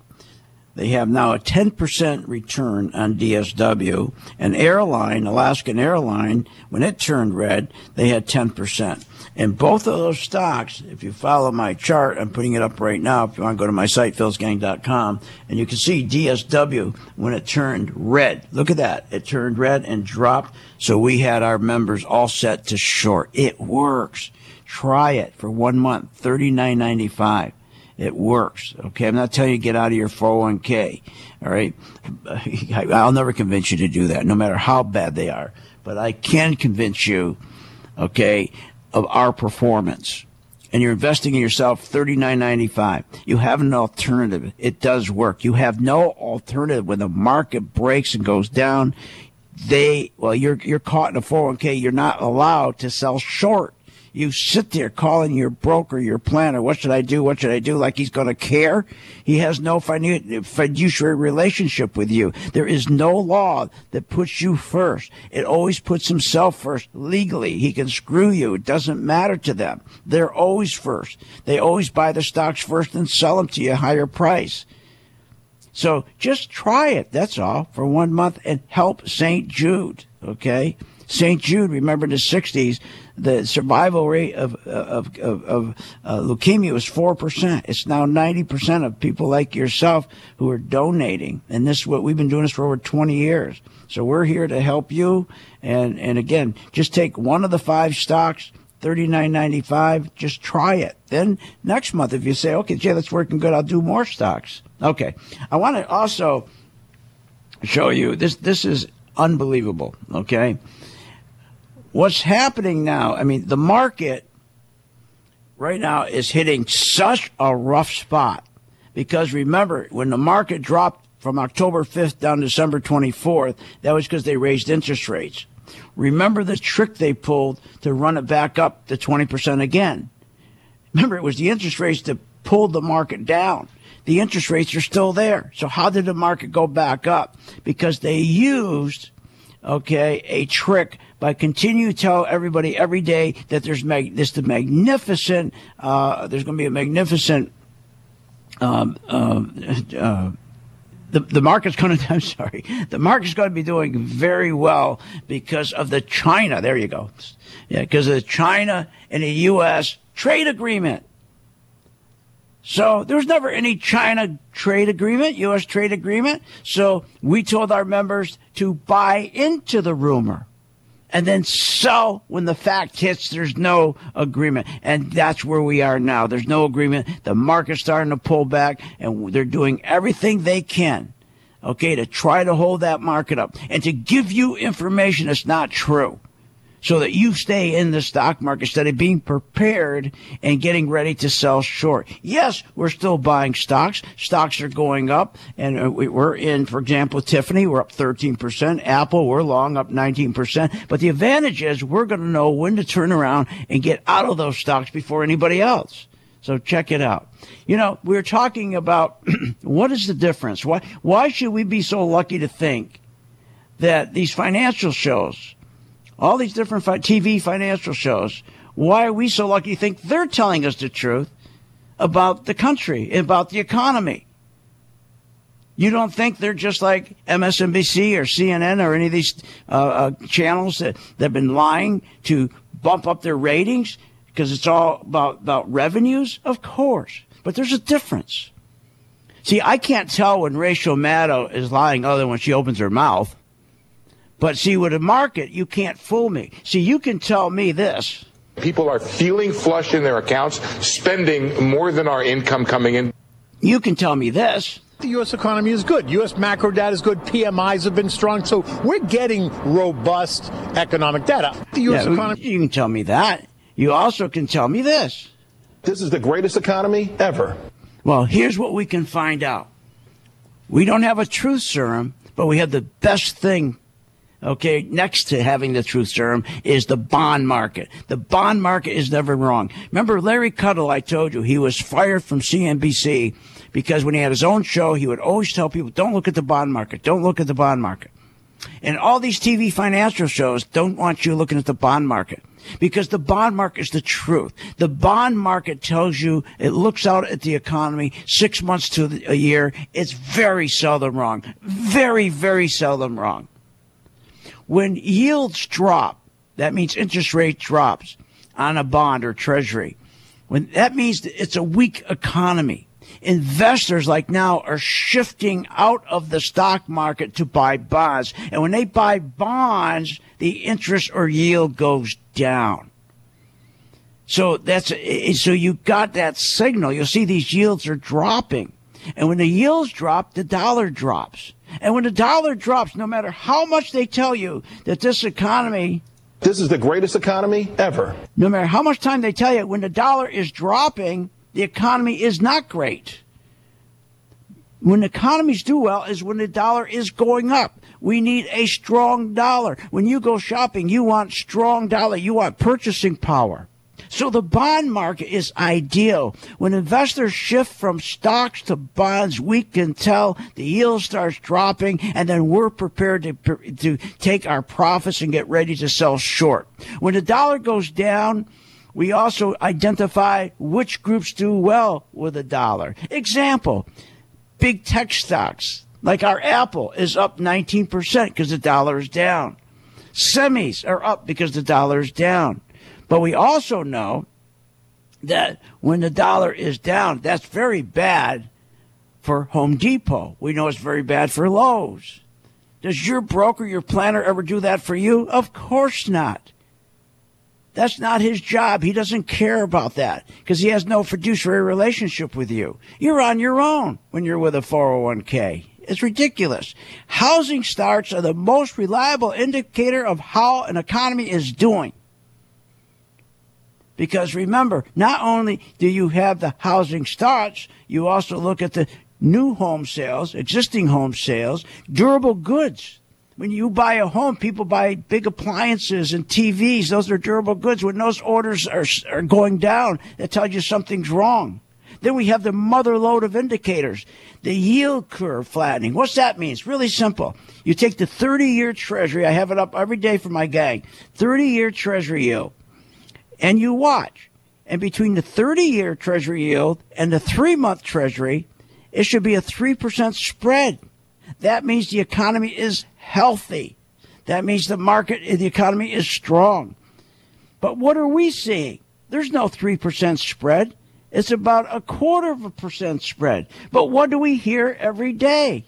They have now a 10% return on DSW. An airline, Alaskan Airline, when it turned red, they had 10%. And both of those stocks, if you follow my chart, I'm putting it up right now. If you want to go to my site, philsgang.com, and you can see DSW when it turned red. Look at that. It turned red and dropped. So we had our members all set to short. It works. Try it for one month, $39.95. It works. Okay. I'm not telling you to get out of your 401k. All right. I'll never convince you to do that, no matter how bad they are. But I can convince you, okay, of our performance. And you're investing in yourself $39.95. You have an alternative. It does work. You have no alternative when the market breaks and goes down. They, well, you're, you're caught in a 401k. You're not allowed to sell short you sit there calling your broker, your planner, what should I do? What should I do? Like he's going to care. He has no fiduciary relationship with you. There is no law that puts you first. It always puts himself first legally. He can screw you. It doesn't matter to them. They're always first. They always buy the stocks first and sell them to you a higher price. So just try it. That's all for one month and help St. Jude. Okay. St. Jude, remember in the 60s, the survival rate of of of, of uh, leukemia was four percent. It's now ninety percent of people like yourself who are donating, and this is what we've been doing this for over twenty years. So we're here to help you. And and again, just take one of the five stocks. $39.95. Just try it. Then next month, if you say, okay, Jay, that's working good, I'll do more stocks. Okay. I want to also show you this. This is unbelievable. Okay what's happening now, I mean, the market right now is hitting such a rough spot because remember, when the market dropped from October 5th down December 24th, that was because they raised interest rates. Remember the trick they pulled to run it back up to 20% again. Remember, it was the interest rates that pulled the market down. The interest rates are still there. So how did the market go back up? Because they used, okay, a trick by continuing to tell everybody every day that there's mag- this the magnificent, uh, there's going to be a magnificent, um, uh, uh, the, the market's going to, I'm sorry, the market's going to be doing very well because of the China. There you go. Yeah, because of the China and the U.S. trade agreement. So there was never any China trade agreement, U.S. trade agreement. So we told our members to buy into the rumor and then sell when the fact hits there's no agreement. And that's where we are now. There's no agreement. The market's starting to pull back and they're doing everything they can, okay, to try to hold that market up and to give you information that's not true so that you stay in the stock market instead of being prepared and getting ready to sell short. Yes, we're still buying stocks. Stocks are going up and uh, we're in, for example, Tiffany, we're up 13%. Apple, we're long up 19%. But the advantage is we're going to know when to turn around and get out of those stocks before anybody else. So check it out. You know, we we're talking about what is the difference? Why, why should we be so lucky to think that these financial shows, all these different fi- TV financial shows. Why are we so lucky think they're telling us the truth about the country, about the economy? You don't think they're just like MSNBC or CNN or any of these uh, uh, channels that, have been lying to bump up their ratings because it's all about, about revenues? Of course. But there's a difference. See, I can't tell when Rachel Maddow is lying other than when she opens her mouth. But see, with a market, you can't fool me. See, you can tell me this. People are feeling flush in their accounts, spending more than our income coming in. You can tell me this. The U.S. economy is good. U.S. macro data is good. PMIs have been strong. So we're getting robust economic data. The U.S. Yeah, economy. You can tell me that. You also can tell me this. This is the greatest economy ever. Well, here's what we can find out. We don't have a truth serum, but we have the best thing okay, next to having the truth serum is the bond market. The bond market is never wrong. Remember Larry Kudlow, I told you, he was fired from CNBC because when he had his own show, he would always tell people, don't look at the bond market, don't look at the bond market. And all these TV financial shows don't want you looking at the bond market because the bond market is the truth. The bond market tells you it looks out at the economy six months to a year. It's very seldom wrong. Very, very seldom wrong. When yields drop, that means interest rate drops on a bond or treasury. When that means it's a weak economy. Investors like now are shifting out of the stock market to buy bonds. And when they buy bonds, the interest or yield goes down. So that's, so you got that signal. You'll see these yields are dropping. And when the yields drop, the dollar drops. And when the dollar drops, no matter how much they tell you that this economy this is the greatest economy ever. No matter how much time they tell you, when the dollar is dropping, the economy is not great. When economies do well is when the dollar is going up. We need a strong dollar. When you go shopping, you want strong dollar. You want purchasing power. So the bond market is ideal. When investors shift from stocks to bonds, we can tell the yield starts dropping and then we're prepared to, to take our profits and get ready to sell short. When the dollar goes down, we also identify which groups do well with the dollar. Example, big tech stocks like our Apple is up 19% because the dollar is down. Semis are up because the dollar is down. But we also know that when the dollar is down, that's very bad for Home Depot. We know it's very bad for Lowe's. Does your broker, your planner ever do that for you? Of course not. That's not his job. He doesn't care about that because he has no fiduciary relationship with you. You're on your own when you're with a 401k. It's ridiculous. Housing starts are the most reliable indicator of how an economy is doing. Because remember, not only do you have the housing starts, you also look at the new home sales, existing home sales, durable goods. When you buy a home, people buy big appliances and TVs. Those are durable goods. When those orders are, are going down, that tells you something's wrong. Then we have the mother lode of indicators. The yield curve flattening. What's that mean? It's really simple. You take the 30 year treasury, I have it up every day for my gang, 30 year treasury yield, and you watch. And between the 30 year treasury yield and the three month treasury, it should be a 3% spread. That means the economy is healthy. That means the market, the economy is strong. But what are we seeing? There's no 3% spread. It's about a quarter of a percent spread. But what do we hear every day?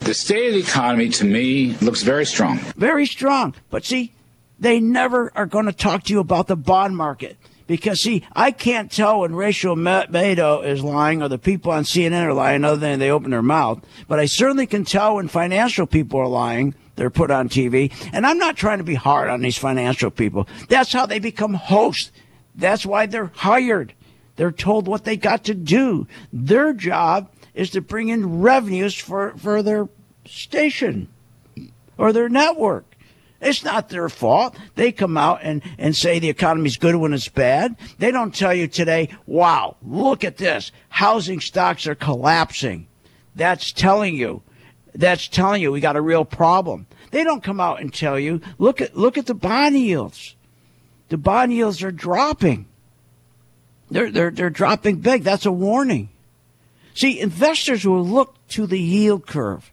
The state of the economy to me looks very strong. Very strong. But see, they never are going to talk to you about the bond market. Because see, I can't tell when Rachel Maddow is lying or the people on CNN are lying other than they open their mouth. But I certainly can tell when financial people are lying. They're put on TV. And I'm not trying to be hard on these financial people. That's how they become hosts. That's why they're hired. They're told what they got to do. Their job is to bring in revenues for, for their station or their network. It's not their fault. They come out and, and say the economy's good when it's bad. They don't tell you today, wow, look at this. Housing stocks are collapsing. That's telling you. That's telling you we got a real problem. They don't come out and tell you, look at look at the bond yields. The bond yields are dropping. They're, they're, they're dropping big. That's a warning. See, investors will look to the yield curve.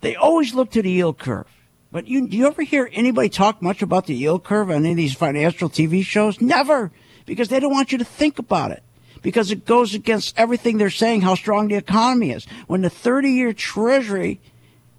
They always look to the yield curve. But you, do you ever hear anybody talk much about the yield curve on any of these financial TV shows? Never, because they don't want you to think about it. Because it goes against everything they're saying how strong the economy is. When the 30 year treasury,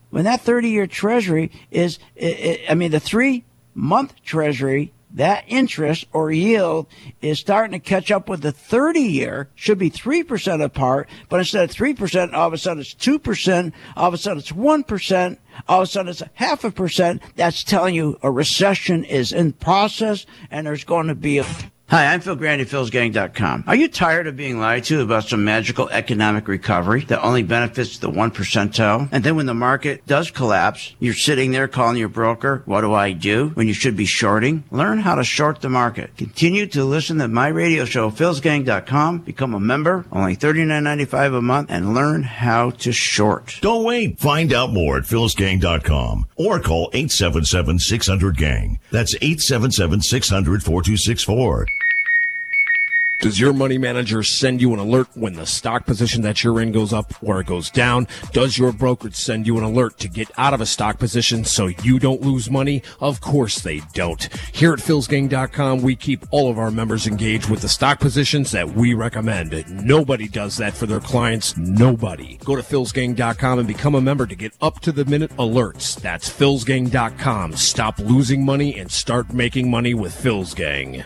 when that 30 year treasury is, I mean, the three month treasury that interest or yield is starting to catch up with the 30 year, should be 3% apart, but instead of 3%, all of a sudden it's 2%, all of a sudden it's 1%, all of a sudden it's a half a percent. That's telling you a recession is in process and there's going to be a Hi, I'm Phil Grande, philsgang.com. Are you tired of being lied to about some magical economic recovery that only benefits the one percentile? And then when the market does collapse, you're sitting there calling your broker, what do I do? When you should be shorting? Learn how to short the market. Continue to listen to my radio show, philsgang.com. Become a member, only $39.95 a month, and learn how to short. Don't wait. Find out more at philsgang.com or call 877-600-GANG. That's 877-600-4264. Does your money manager send you an alert when the stock position that you're in goes up or it goes down? Does your brokerage send you an alert to get out of a stock position so you don't lose money? Of course they don't. Here at philsgang.com, we keep all of our members engaged with the stock positions that we recommend. Nobody does that for their clients. Nobody. Go to philsgang.com and become a member to get up to the minute alerts. That's philsgang.com. Stop losing money and start making money with Phil's Gang.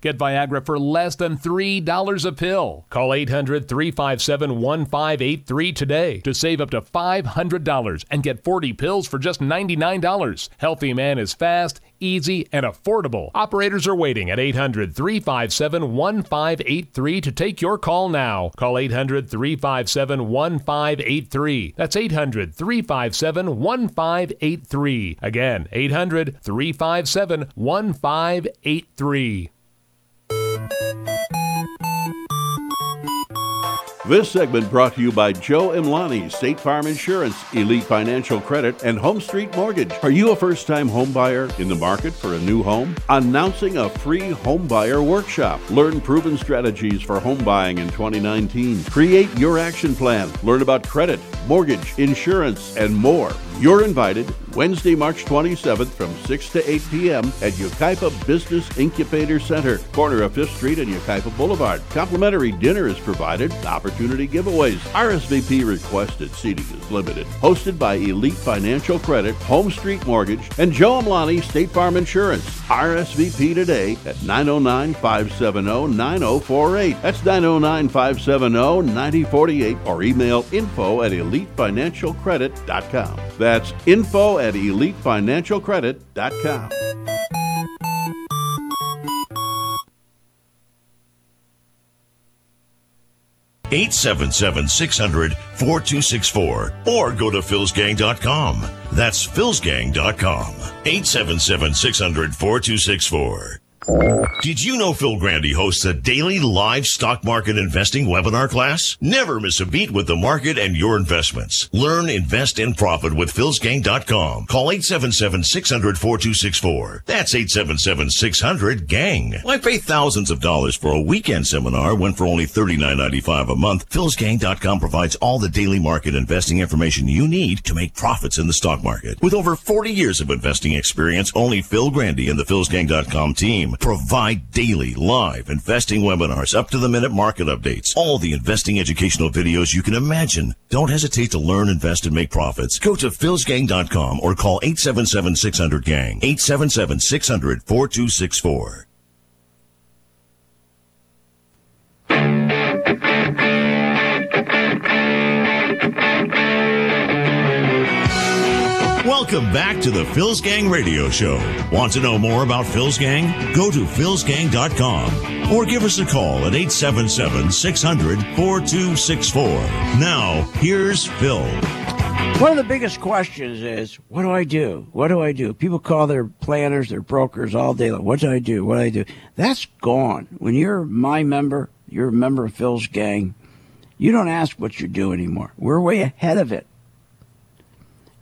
Get Viagra for less than $3 a pill. Call 800 357 1583 today to save up to $500 and get 40 pills for just $99. Healthy Man is fast, easy, and affordable. Operators are waiting at 800 357 1583 to take your call now. Call 800 357 1583. That's 800 357 1583. Again, 800 357 1583. This segment brought to you by Joe Amlani, State Farm Insurance, Elite Financial Credit, and Home Street Mortgage. Are you a first time home buyer in the market for a new home? Announcing a free home buyer workshop. Learn proven strategies for home buying in 2019. Create your action plan. Learn about credit, mortgage, insurance, and more. You're invited Wednesday, March 27th from 6 to 8 p.m. at Yucaipa Business Incubator Center, corner of 5th Street and Yucaipa Boulevard. Complimentary dinner is provided, opportunity giveaways. RSVP requested, seating is limited. Hosted by Elite Financial Credit, Home Street Mortgage, and Joe Amlani State Farm Insurance. RSVP today at 909 570 9048. That's 909 570 9048 or email info at elitefinancialcredit.com. That's info at elitefinancialcredit.com. Eight seven seven six hundred four two six four, or go to philsgang.com. That's philsgang.com. 877 600 4264. Did you know Phil Grande hosts a daily live stock market investing webinar class? Never miss a beat with the market and your investments. Learn, invest, and profit with philsgang.com. Call 877-600-4264. That's 877-600-GANG. Why pay thousands of dollars for a weekend seminar when for only $39.95 a month, philsgang.com provides all the daily market investing information you need to make profits in the stock market. With over 40 years of investing experience, only Phil Grande and the philsgang.com team provide daily live investing webinars, up to the minute market updates, all the investing educational videos you can imagine. Don't hesitate to learn, invest, and make profits. Go to philsgang.com or call 877-600-GANG, 877-600-4264. Welcome back to the Phil's Gang Radio Show. Want to know more about Phil's Gang? Go to philsgang.com or give us a call at 877 600 4264. Now, here's Phil. One of the biggest questions is, what do I do? What do I do? People call their planners, their brokers all day long. What do I do? What do I do? That's gone. When you're my member, you're a member of Phil's gang, you don't ask what you do anymore. We're way ahead of it.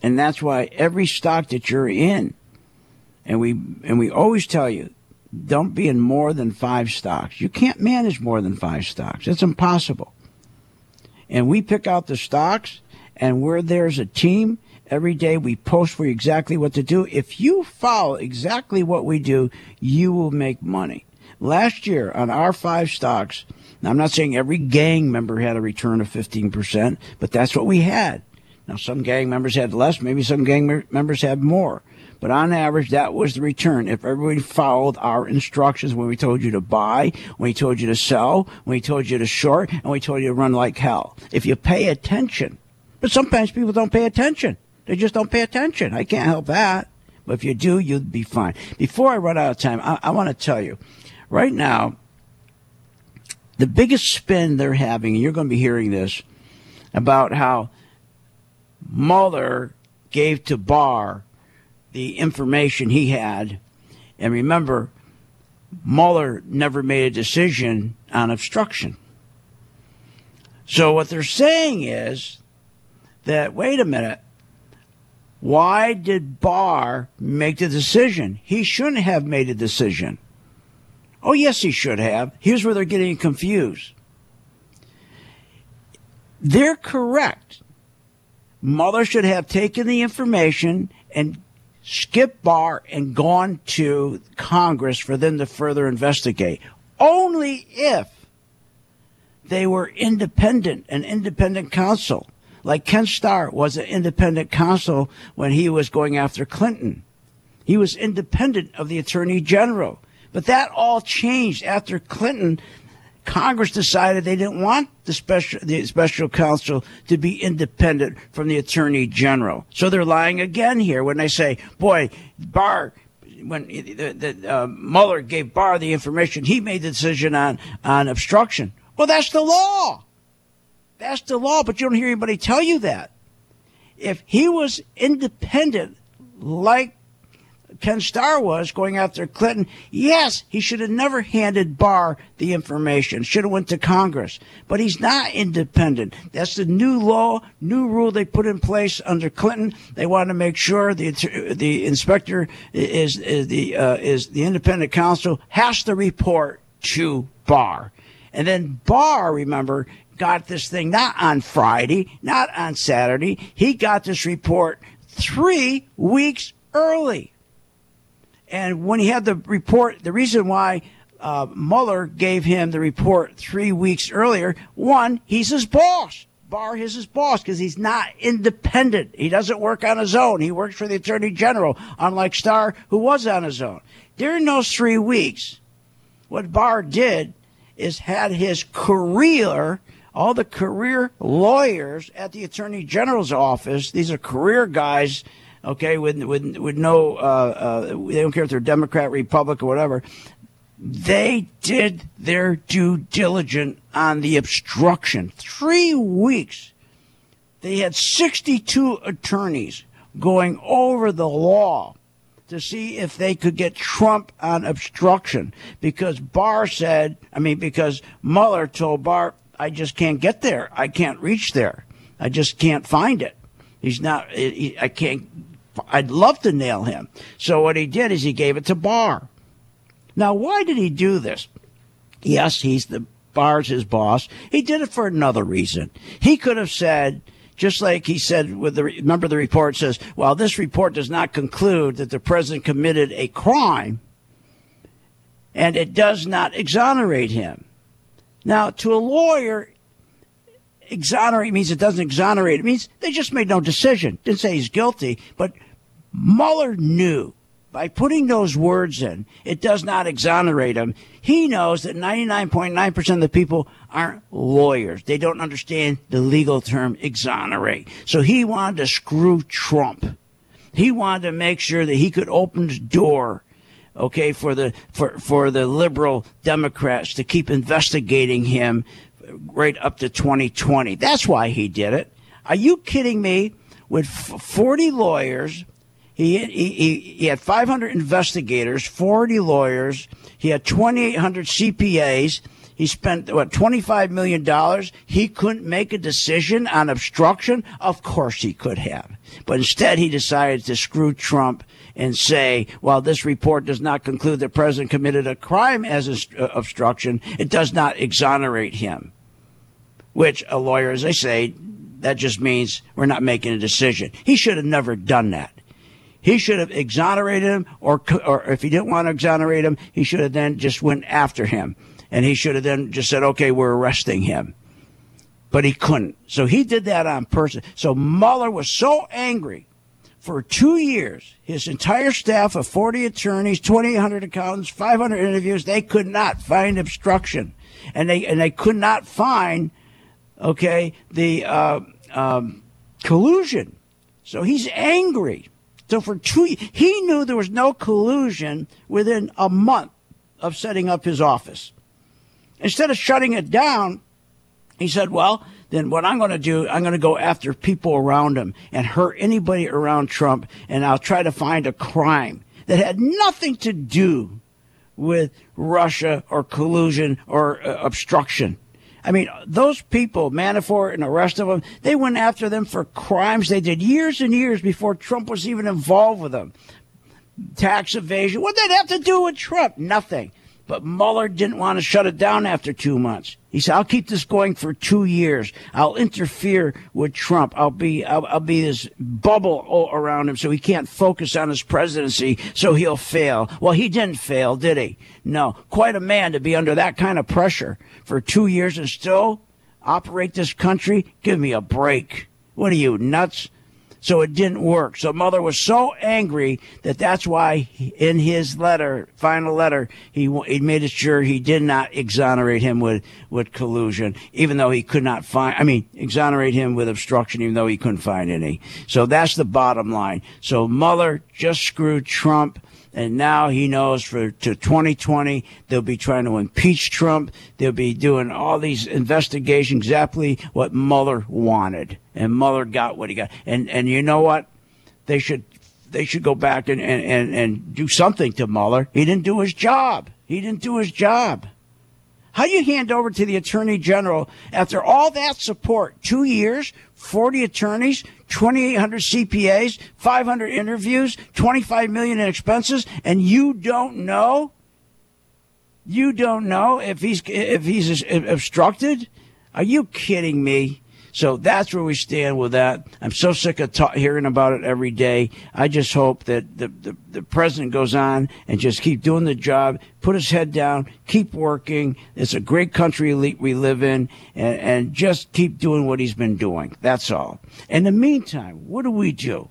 And that's why every stock that you're in, and we and we always tell you, don't be in more than five stocks. You can't manage more than five stocks. It's impossible. And we pick out the stocks, and we're there as a team. Every day we post for exactly what to do. If you follow exactly what we do, you will make money. Last year on our five stocks, now I'm not saying every gang member had a return of 15%, but that's what we had. Now, some gang members had less, maybe some gang members had more. But on average, that was the return. If everybody followed our instructions when we told you to buy, when we told you to sell, when we told you to short, and we told you to run like hell. If you pay attention, but sometimes people don't pay attention. They just don't pay attention. I can't help that. But if you do, you'll be fine. Before I run out of time, I, I want to tell you right now, the biggest spin they're having, and you're going to be hearing this about how Mueller gave to Barr the information he had. And remember, Mueller never made a decision on obstruction. So what they're saying is that, wait a minute, why did Barr make the decision? He shouldn't have made a decision. Oh, yes, he should have. Here's where they're getting confused. They're correct Mueller should have taken the information and skipped Barr and gone to Congress for them to further investigate. Only if they were independent, an independent counsel. Like Ken Starr was an independent counsel when he was going after Clinton. He was independent of the attorney general. But that all changed after Clinton Congress decided they didn't want the special the special counsel to be independent from the attorney general. So they're lying again here when they say, "Boy, Barr." When the, the uh, Mueller gave Barr the information, he made the decision on on obstruction. Well, that's the law. That's the law, but you don't hear anybody tell you that. If he was independent, like Ken Starr was going after Clinton, yes, he should have never handed Barr the information. Should have went to Congress. But he's not independent. That's the new law, new rule they put in place under Clinton. They want to make sure the the inspector is, is the uh, is the independent counsel has to report to Barr. And then Barr, remember, got this thing not on Friday, not on Saturday. He got this report three weeks early. And when he had the report, the reason why uh, Mueller gave him the report three weeks earlier, one, he's his boss. Barr is his boss because he's not independent. He doesn't work on his own. He works for the Attorney General, unlike Starr, who was on his own. During those three weeks, what Barr did is had his career, all the career lawyers at the Attorney General's office, these are career guys, okay, with, with, with no, uh, uh, they don't care if they're Democrat, Republic, or whatever. They did their due diligence on the obstruction. Three weeks. They had 62 attorneys going over the law to see if they could get Trump on obstruction because Barr said, I mean, because Mueller told Barr, I just can't get there. I can't reach there. I just can't find it. He's not, he, I can't, I'd love to nail him. So what he did is he gave it to Barr. Now, why did he do this? Yes, he's the Barr's his boss. He did it for another reason. He could have said, just like he said with the remember the report says, well, this report does not conclude that the president committed a crime, and it does not exonerate him. Now, to a lawyer, exonerate means it doesn't exonerate. It means they just made no decision. Didn't say he's guilty, but Mueller knew by putting those words in, it does not exonerate him. He knows that 99.9% of the people aren't lawyers. They don't understand the legal term exonerate. So he wanted to screw Trump. He wanted to make sure that he could open the door okay, for the for for the liberal Democrats to keep investigating him right up to 2020. That's why he did it. Are you kidding me? With 40 lawyers, he, he, he had 500 investigators, 40 lawyers. He had 2,800 CPAs. He spent, what, $25 million? He couldn't make a decision on obstruction? Of course he could have. But instead, he decided to screw Trump and say, while this report does not conclude the president committed a crime as uh, obstruction, it does not exonerate him. Which a lawyer, as I say, that just means we're not making a decision. He should have never done that. He should have exonerated him, or, or if he didn't want to exonerate him, he should have then just went after him. And he should have then just said, okay, we're arresting him. But he couldn't. So he did that on purpose. So Mueller was so angry for two years, his entire staff of 40 attorneys, 2,800 accountants, 500 interviews, they could not find obstruction. And they, and they could not find, okay, the, uh, um, collusion. So he's angry. So for two, he knew there was no collusion within a month of setting up his office. Instead of shutting it down, he said, well, then what I'm going to do, I'm going to go after people around him and hurt anybody around Trump, and I'll try to find a crime that had nothing to do with Russia or collusion or uh, obstruction. I mean, those people, Manafort and the rest of them, they went after them for crimes they did years and years before Trump was even involved with them. Tax evasion. What did that have to do with Trump? Nothing. But Mueller didn't want to shut it down after two months. He said, "I'll keep this going for two years. I'll interfere with Trump. I'll be, I'll, I'll be this bubble around him so he can't focus on his presidency. So he'll fail." Well, he didn't fail, did he? No. Quite a man to be under that kind of pressure for two years and still operate this country. Give me a break. What are you nuts? So it didn't work. So Mueller was so angry that that's why in his letter, final letter, he, he made it sure he did not exonerate him with, with collusion, even though he could not find, I mean, exonerate him with obstruction, even though he couldn't find any. So that's the bottom line. So Mueller just screwed Trump and now he knows for to 2020 they'll be trying to impeach Trump. They'll be doing all these investigations exactly what Mueller wanted, and Mueller got what he got. And and you know what? They should they should go back and and and, and do something to Mueller. He didn't do his job. He didn't do his job. How you hand over to the attorney general after all that support? Two years, 40 attorneys, 2,800 CPAs, 500 interviews, 25 million in expenses, and you don't know? You don't know if he's if he's obstructed? Are you kidding me? So that's where we stand with that. I'm so sick of ta- hearing about it every day. I just hope that the, the, the president goes on and just keep doing the job, put his head down, keep working. It's a great country elite we live in, and, and just keep doing what he's been doing. That's all. In the meantime, what do we do?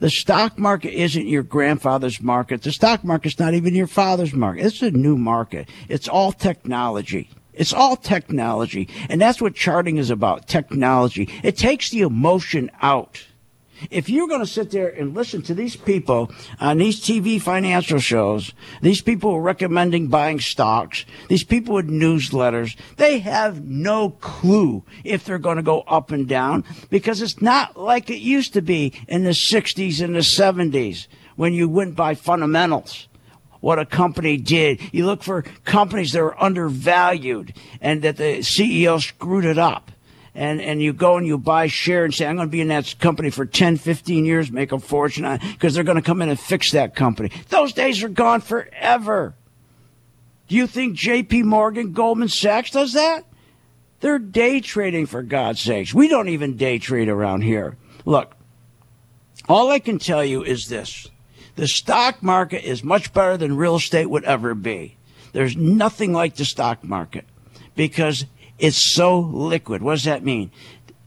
The stock market isn't your grandfather's market. The stock market's not even your father's market. It's a new market. It's all technology. It's all technology. And that's what charting is about technology. It takes the emotion out. If you're going to sit there and listen to these people on these TV financial shows, these people recommending buying stocks, these people with newsletters, they have no clue if they're going to go up and down because it's not like it used to be in the 60s and the 70s when you went by fundamentals what a company did. You look for companies that are undervalued and that the CEO screwed it up. And, and you go and you buy share and say, I'm going to be in that company for 10, 15 years, make a fortune because they're going to come in and fix that company. Those days are gone forever. Do you think JP Morgan, Goldman Sachs does that? They're day trading for God's sakes. We don't even day trade around here. Look, all I can tell you is this. The stock market is much better than real estate would ever be. There's nothing like the stock market because it's so liquid. What does that mean?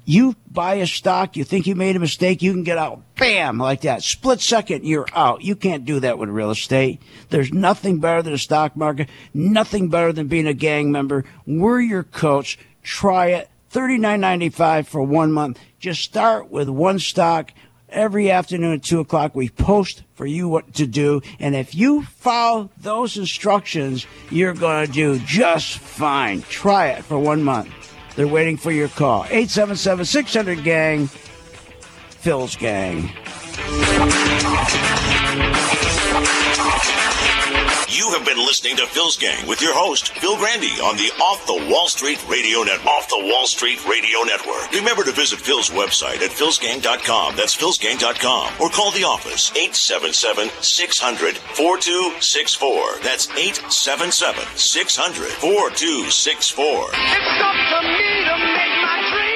You buy a stock, you think you made a mistake, you can get out, bam, like that. Split second, you're out. You can't do that with real estate. There's nothing better than the stock market, nothing better than being a gang member. We're your coach. Try it. $39.95 for one month. Just start with one stock every afternoon at 2 o'clock. We post for you what to do. And if you follow those instructions, you're going to do just fine. Try it for one month. They're waiting for your call. 877 600 Gang, Phil's Gang. You have been listening to Phil's Gang with your host, Phil Grande, on the Off the Wall Street Radio Net, Off the Wall Street Radio Network. Remember to visit Phil's website at philsgang.com. That's philsgang.com. Or call the office, 877 600 4264. That's 877 600 4264. It's up to me to make my dreams.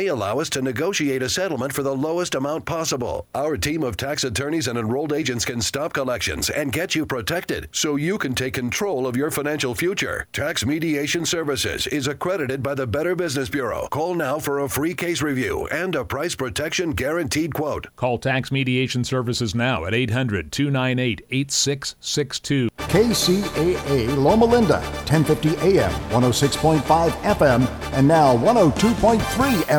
may allow us to negotiate a settlement for the lowest amount possible. Our team of tax attorneys and enrolled agents can stop collections and get you protected so you can take control of your financial future. Tax Mediation Services is accredited by the Better Business Bureau. Call now for a free case review and a price protection guaranteed quote. Call Tax Mediation Services now at 800 298 8662. KCAA Loma Linda, 1050 AM, 106.5 FM, and now 102.3